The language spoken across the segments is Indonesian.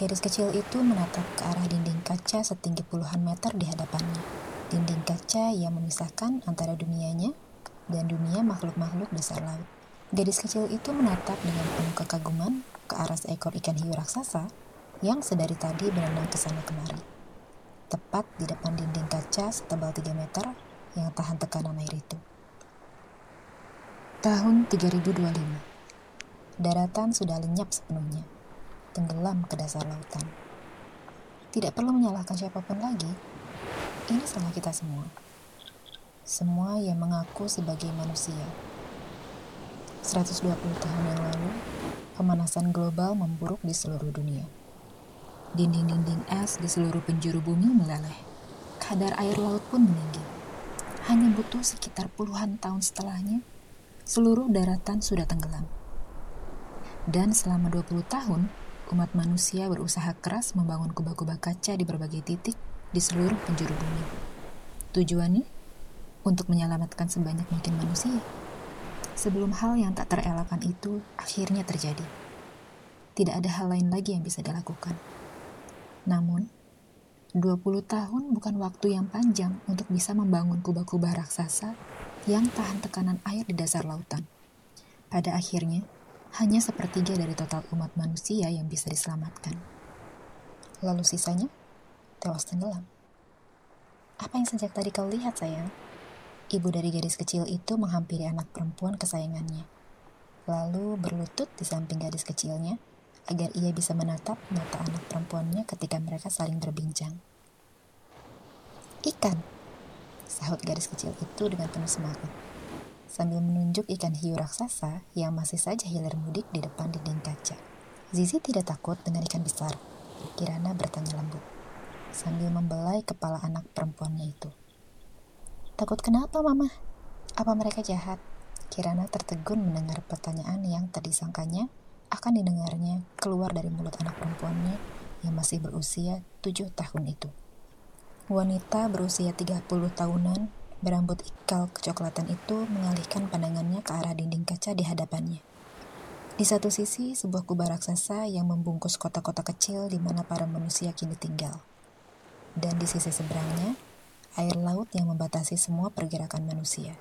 Gadis kecil itu menatap ke arah dinding kaca setinggi puluhan meter di hadapannya. Dinding kaca yang memisahkan antara dunianya dan dunia makhluk-makhluk dasar laut. Gadis kecil itu menatap dengan penuh kekaguman ke arah seekor ikan hiu raksasa yang sedari tadi berenang ke sana kemari. Tepat di depan dinding kaca setebal 3 meter yang tahan tekanan air itu. Tahun 3025. Daratan sudah lenyap sepenuhnya tenggelam ke dasar lautan. Tidak perlu menyalahkan siapa pun lagi. Ini salah kita semua. Semua yang mengaku sebagai manusia. 120 tahun yang lalu, pemanasan global memburuk di seluruh dunia. Dinding-dinding es di seluruh penjuru bumi meleleh. Kadar air laut pun meninggi. Hanya butuh sekitar puluhan tahun setelahnya, seluruh daratan sudah tenggelam. Dan selama 20 tahun, umat manusia berusaha keras membangun kubah-kubah kaca di berbagai titik di seluruh penjuru bumi. Tujuannya untuk menyelamatkan sebanyak mungkin manusia. Sebelum hal yang tak terelakkan itu akhirnya terjadi. Tidak ada hal lain lagi yang bisa dilakukan. Namun, 20 tahun bukan waktu yang panjang untuk bisa membangun kubah-kubah raksasa yang tahan tekanan air di dasar lautan. Pada akhirnya, hanya sepertiga dari total umat manusia yang bisa diselamatkan. Lalu sisanya tewas tenggelam. Apa yang sejak tadi kau lihat, sayang? Ibu dari gadis kecil itu menghampiri anak perempuan kesayangannya, lalu berlutut di samping gadis kecilnya agar ia bisa menatap mata anak perempuannya ketika mereka saling berbincang. Ikan, sahut gadis kecil itu dengan penuh semangat sambil menunjuk ikan hiu raksasa yang masih saja hilir mudik di depan dinding kaca. Zizi tidak takut dengan ikan besar. Kirana bertanya lembut, sambil membelai kepala anak perempuannya itu. Takut kenapa, Mama? Apa mereka jahat? Kirana tertegun mendengar pertanyaan yang tadi sangkanya akan didengarnya keluar dari mulut anak perempuannya yang masih berusia tujuh tahun itu. Wanita berusia 30 tahunan berambut ikal kecoklatan itu mengalihkan pandangannya ke arah dinding kaca di hadapannya. Di satu sisi, sebuah kubah raksasa yang membungkus kota-kota kecil di mana para manusia kini tinggal. Dan di sisi seberangnya, air laut yang membatasi semua pergerakan manusia.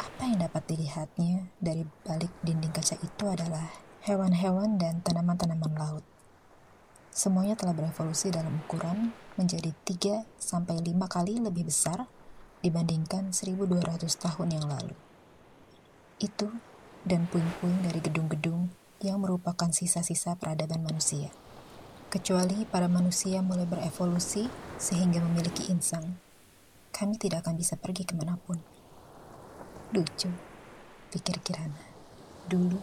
Apa yang dapat dilihatnya dari balik dinding kaca itu adalah hewan-hewan dan tanaman-tanaman laut. Semuanya telah berevolusi dalam ukuran menjadi 3 sampai 5 kali lebih besar dibandingkan 1200 tahun yang lalu. Itu dan puing-puing dari gedung-gedung yang merupakan sisa-sisa peradaban manusia. Kecuali para manusia mulai berevolusi sehingga memiliki insang, kami tidak akan bisa pergi ke mana pun. Lucu, pikir Kirana. Dulu,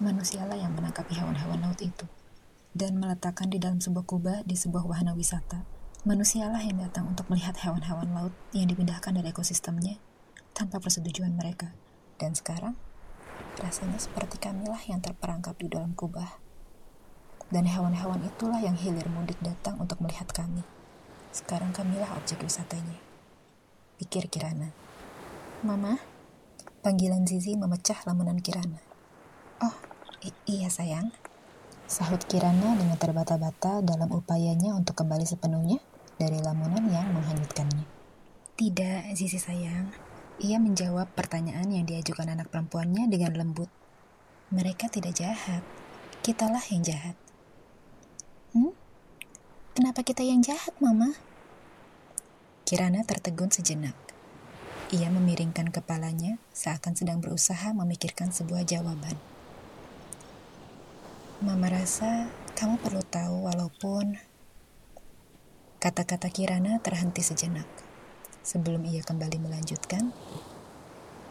manusialah yang menangkap hewan-hewan laut itu dan meletakkan di dalam sebuah kubah di sebuah wahana wisata Manusialah yang datang untuk melihat hewan-hewan laut yang dipindahkan dari ekosistemnya tanpa persetujuan mereka. Dan sekarang, rasanya seperti kamilah yang terperangkap di dalam kubah. Dan hewan-hewan itulah yang hilir mudik datang untuk melihat kami. Sekarang kamilah objek wisatanya. Pikir Kirana. Mama, panggilan Zizi memecah lamunan Kirana. Oh, iya sayang. Sahut Kirana dengan terbata-bata dalam upayanya untuk kembali sepenuhnya dari lamunan yang menghanyutkannya. Tidak, Zizi sayang. Ia menjawab pertanyaan yang diajukan anak perempuannya dengan lembut. Mereka tidak jahat. Kitalah yang jahat. Hmm? Kenapa kita yang jahat, Mama? Kirana tertegun sejenak. Ia memiringkan kepalanya seakan sedang berusaha memikirkan sebuah jawaban. Mama rasa kamu perlu tahu walaupun Kata-kata Kirana terhenti sejenak sebelum ia kembali melanjutkan.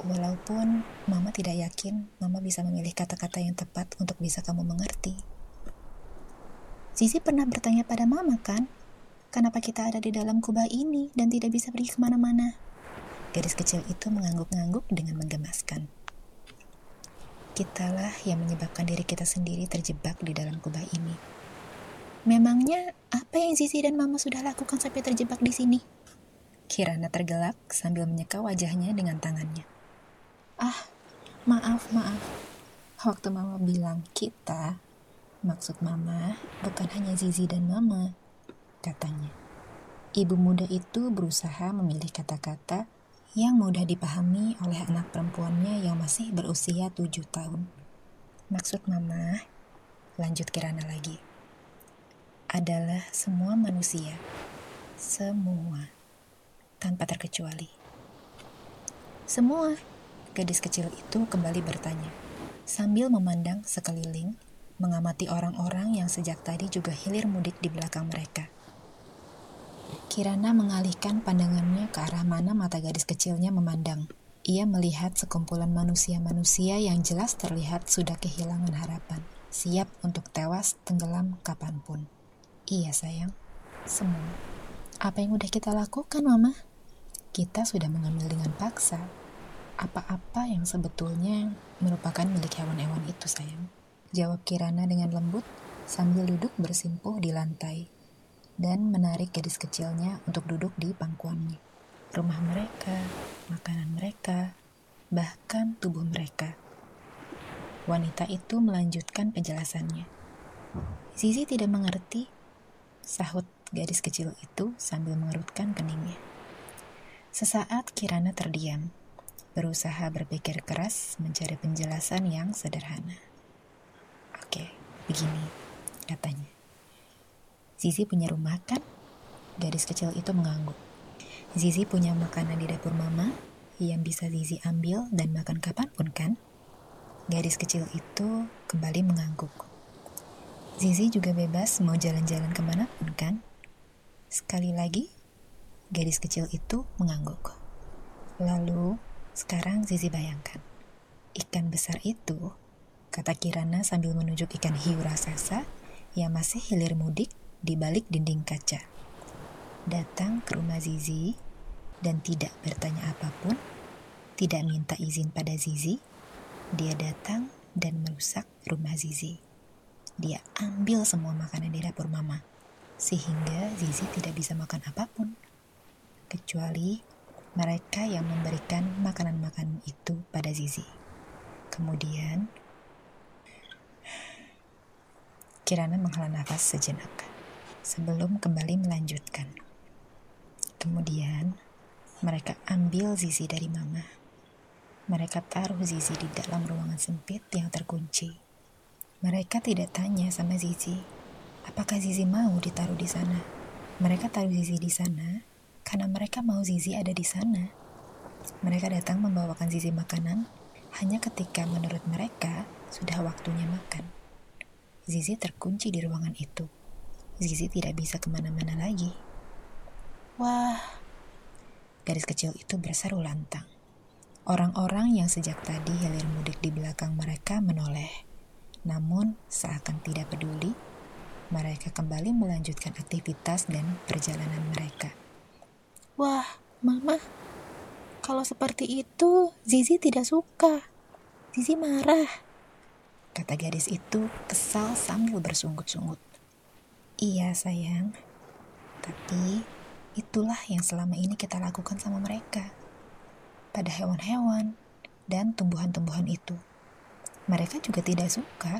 Walaupun Mama tidak yakin Mama bisa memilih kata-kata yang tepat untuk bisa kamu mengerti. Zizi pernah bertanya pada Mama kan, kenapa kita ada di dalam kubah ini dan tidak bisa pergi ke mana-mana? Gadis kecil itu mengangguk-ngangguk dengan menggemaskan. Kitalah yang menyebabkan diri kita sendiri terjebak di dalam kubah ini. Memangnya apa yang Sisi dan Mama sudah lakukan sampai terjebak di sini? Kirana tergelak sambil menyeka wajahnya dengan tangannya. Ah, maaf, maaf. Waktu Mama bilang kita, Maksud mama bukan hanya Zizi dan mama, katanya. Ibu muda itu berusaha memilih kata-kata yang mudah dipahami oleh anak perempuannya yang masih berusia tujuh tahun. Maksud mama, lanjut Kirana lagi, adalah semua manusia. Semua. Tanpa terkecuali. Semua. Gadis kecil itu kembali bertanya, sambil memandang sekeliling mengamati orang-orang yang sejak tadi juga hilir mudik di belakang mereka. Kirana mengalihkan pandangannya ke arah mana mata gadis kecilnya memandang. Ia melihat sekumpulan manusia-manusia yang jelas terlihat sudah kehilangan harapan, siap untuk tewas tenggelam kapan pun. Iya sayang, semua. Apa yang udah kita lakukan, Mama? Kita sudah mengambil dengan paksa apa-apa yang sebetulnya merupakan milik hewan-hewan itu, sayang. Jawab Kirana dengan lembut sambil duduk bersimpuh di lantai dan menarik gadis kecilnya untuk duduk di pangkuannya. Rumah mereka, makanan mereka, bahkan tubuh mereka. Wanita itu melanjutkan penjelasannya. Zizi tidak mengerti, sahut gadis kecil itu sambil mengerutkan keningnya. Sesaat Kirana terdiam, berusaha berpikir keras mencari penjelasan yang sederhana. Oke, begini, katanya. Zizi punya rumah kan? Gadis kecil itu mengangguk. Zizi punya makanan di dapur mama yang bisa Zizi ambil dan makan kapan pun kan? Gadis kecil itu kembali mengangguk. Zizi juga bebas mau jalan-jalan ke mana pun kan? Sekali lagi, gadis kecil itu mengangguk. Lalu, sekarang Zizi bayangkan, ikan besar itu kata Kirana sambil menunjuk ikan hiu raksasa yang masih hilir mudik di balik dinding kaca. Datang ke rumah Zizi dan tidak bertanya apa pun, tidak minta izin pada Zizi, dia datang dan merusak rumah Zizi. Dia ambil semua makanan di dapur mama, sehingga Zizi tidak bisa makan apa pun, kecuali mereka yang memberikan makanan-makanan itu pada Zizi. Kemudian, Kirana menghela nafas sejenak sebelum kembali melanjutkan. Kemudian, mereka ambil Zizi dari Mama. Mereka taruh Zizi di dalam ruangan sempit yang terkunci. Mereka tidak tanya sama Zizi, apakah Zizi mau ditaruh di sana. Mereka taruh Zizi di sana karena mereka mau Zizi ada di sana. Mereka datang membawakan Zizi makanan hanya ketika menurut mereka sudah waktunya makan. Zizi terkunci di ruangan itu. Zizi tidak bisa ke mana-mana lagi. Wah, garis kecil itu berseru lantang. Orang-orang yang sejak tadi hilir mudik di belakang mereka menoleh. Namun, seakan tidak peduli, mereka kembali melanjutkan aktivitas dan perjalanan mereka. Wah, Mama, kalau seperti itu, Zizi tidak suka. Zizi marah kata gadis itu kesal sambil bersungut-sungut. Iya sayang, tapi itulah yang selama ini kita lakukan sama mereka. Pada hewan-hewan dan tumbuhan-tumbuhan itu. Mereka juga tidak suka,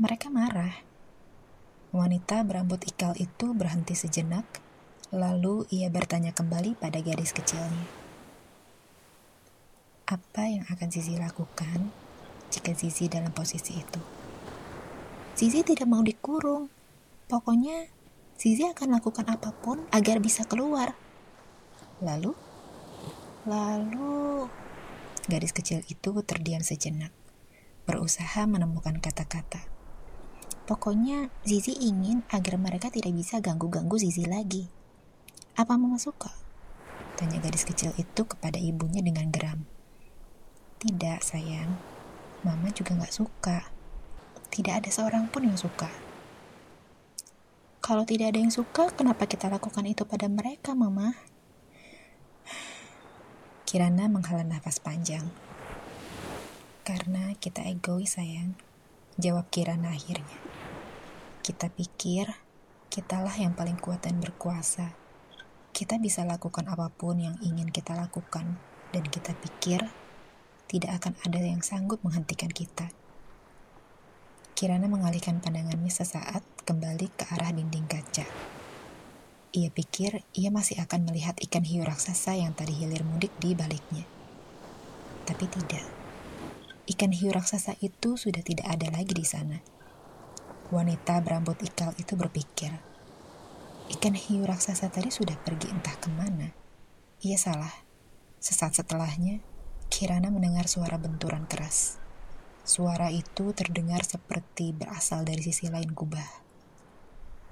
mereka marah. Wanita berambut ikal itu berhenti sejenak, lalu ia bertanya kembali pada gadis kecilnya. Apa yang akan Zizi lakukan jika Zizi dalam posisi itu. Zizi tidak mau dikurung. Pokoknya Zizi akan lakukan apa pun agar bisa keluar. Lalu, lalu gadis kecil itu terdiam sejenak, berusaha menemukan kata-kata. Pokoknya Zizi ingin agar mereka tidak bisa ganggu-ganggu Zizi lagi. Apa mama suka? Tanya gadis kecil itu kepada ibunya dengan geram. Tidak, sayang. Mama juga gak suka. Tidak ada seorang pun yang suka. Kalau tidak ada yang suka, kenapa kita lakukan itu pada mereka, Mama? Kirana menghela nafas panjang. Karena kita egois, sayang. Jawab Kirana akhirnya. Kita pikir, kitalah yang paling kuat dan berkuasa. Kita bisa lakukan apa pun yang ingin kita lakukan, dan kita pikir tidak akan ada yang sanggup menghentikan kita. Kirana mengalihkan pandangannya sesaat kembali ke arah dinding kaca. Ia pikir ia masih akan melihat ikan hiu raksasa yang tadi hilir mudik di baliknya. Tapi tidak. Ikan hiu raksasa itu sudah tidak ada lagi di sana. Wanita berambut ikal itu berpikir, ikan hiu raksasa tadi sudah pergi entah ke mana. Ia salah. Sesaat setelahnya, Kirana mendengar suara benturan keras. Suara itu terdengar seperti berasal dari sisi lain kubah.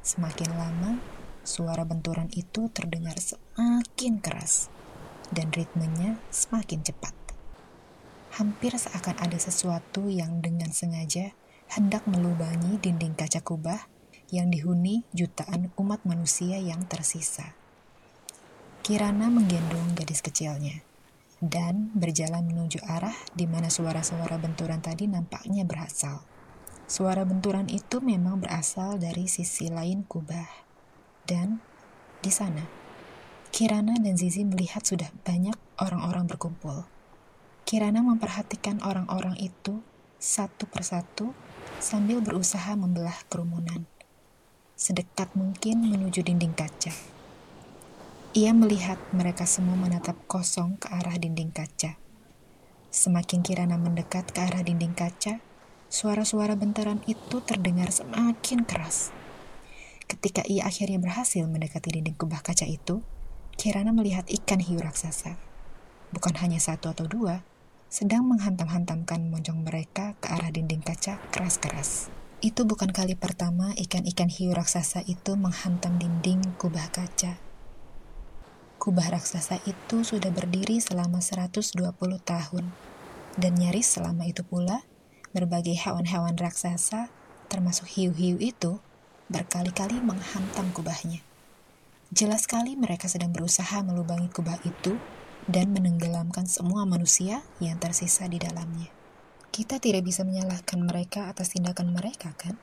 Semakin lama, suara benturan itu terdengar semakin keras dan ritmenya semakin cepat. Hampir seakan ada sesuatu yang dengan sengaja hendak melubangi dinding kaca kubah yang dihuni jutaan umat manusia yang tersisa. Kirana menggendong gadis kecilnya dan berjalan menuju arah di mana suara-suara benturan tadi nampaknya berasal. Suara benturan itu memang berasal dari sisi lain kubah. Dan di sana, Kirana dan Zizi melihat sudah banyak orang-orang berkumpul. Kirana memperhatikan orang-orang itu satu persatu sambil berusaha membelah kerumunan. Sedekat mungkin menuju dinding kaca. Ia melihat mereka semua menatap kosong ke arah dinding kaca. Semakin Kirana mendekat ke arah dinding kaca, suara-suara bentaran itu terdengar semakin keras. Ketika ia akhirnya berhasil mendekati dinding kubah kaca itu, Kirana melihat ikan hiu raksasa. Bukan hanya satu atau dua, sedang menghantam-hantamkan moncong mereka ke arah dinding kaca keras-keras. Itu bukan kali pertama ikan-ikan hiu raksasa itu menghantam dinding kubah kaca. Kubah raksasa itu sudah berdiri selama 120 tahun. Dan nyaris selama itu pula, berbagai hewan-hewan raksasa, termasuk hiu-hiu itu, berkali-kali menghantam kubahnya. Jelas sekali mereka sedang berusaha melubangi kubah itu dan menenggelamkan semua manusia yang tersisa di dalamnya. Kita tidak bisa menyalahkan mereka atas tindakan mereka, kan?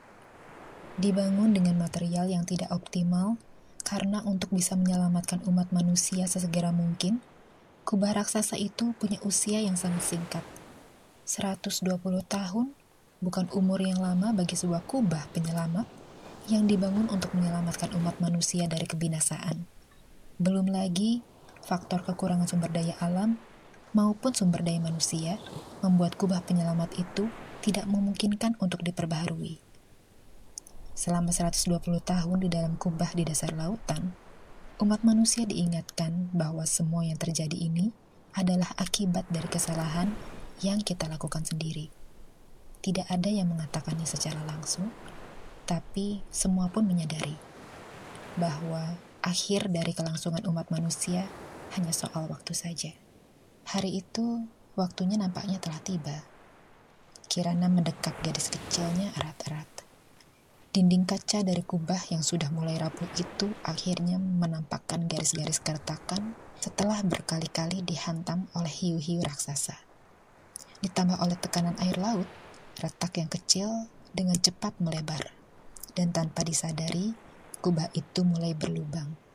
Dibangun dengan material yang tidak optimal karena untuk bisa menyelamatkan umat manusia sesegera mungkin, kubah raksasa itu punya usia yang sangat singkat. 120 tahun bukan umur yang lama bagi sebuah kubah penyelamat yang dibangun untuk menyelamatkan umat manusia dari kebinasaan. Belum lagi faktor kekurangan sumber daya alam maupun sumber daya manusia membuat kubah penyelamat itu tidak memungkinkan untuk diperbaharui. Selama 120 tahun di dalam kubah di dasar lautan, umat manusia diingatkan bahwa semua yang terjadi ini adalah akibat dari kesalahan yang kita lakukan sendiri. Tidak ada yang mengatakannya secara langsung, tapi semua pun menyadari bahwa akhir dari kelangsungan umat manusia hanya soal waktu saja. Hari itu, waktunya nampaknya telah tiba. Kirana mendekat gadis kecilnya erat-erat. Dinding kaca dari kubah yang sudah mulai rapuh itu akhirnya menampakkan garis-garis keretakan setelah berkali-kali dihantam oleh hiu-hiu raksasa. Ditambah oleh tekanan air laut, retak yang kecil dengan cepat melebar. Dan tanpa disadari, kubah itu mulai berlubang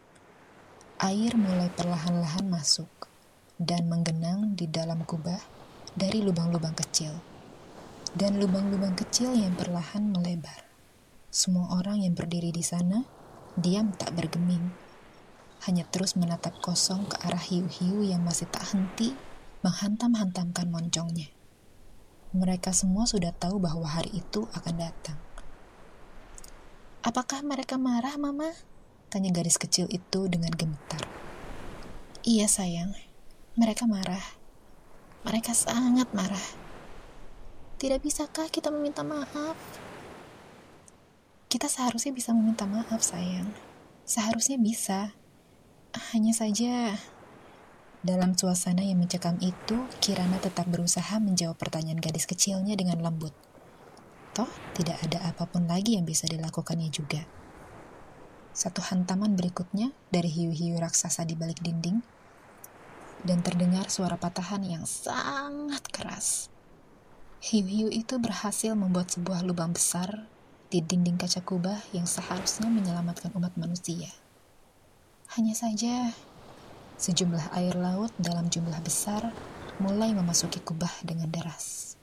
air mulai perlahan-lahan masuk dan menggenang di dalam kubah dari lubang-lubang kecil. Dan lubang-lubang kecil yang perlahan melebar. Semua orang yang berdiri di sana diam tak bergeming, hanya terus menatap kosong ke arah hiu-hiu yang masih tak henti menghantam-hantamkan moncongnya. Mereka semua sudah tahu bahwa hari itu akan datang. Apakah mereka marah, Mama? Tanya gadis kecil itu dengan gemetar. Iya sayang, mereka marah. Mereka sangat marah. Tidak bisakah kita meminta maaf? Kita seharusnya bisa meminta maaf sayang. Seharusnya bisa. Hanya saja dalam suasana yang mencekam itu, Kirana tetap berusaha menjawab pertanyaan gadis kecilnya dengan lembut. Toh, tidak ada apa pun lagi yang bisa dilakukannya juga. Satu hantaman berikutnya dari hiu-hiu raksasa di balik dinding, dan terdengar suara patahan yang sangat keras. Hiu-hiu itu berhasil membuat sebuah lubang besar di dinding kaca kubah yang seharusnya menyelamatkan umat manusia. Hanya saja, sejumlah air laut dalam jumlah besar mulai memasuki kubah dengan deras.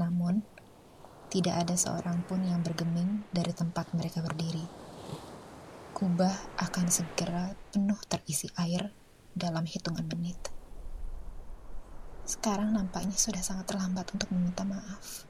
Namun, Tidak ada seorang pun yang bergeming dari tempat mereka berdiri. Kubah akan segera penuh terisi air dalam hitungan menit. Sekarang nampaknya sudah sangat terlambat untuk meminta maaf.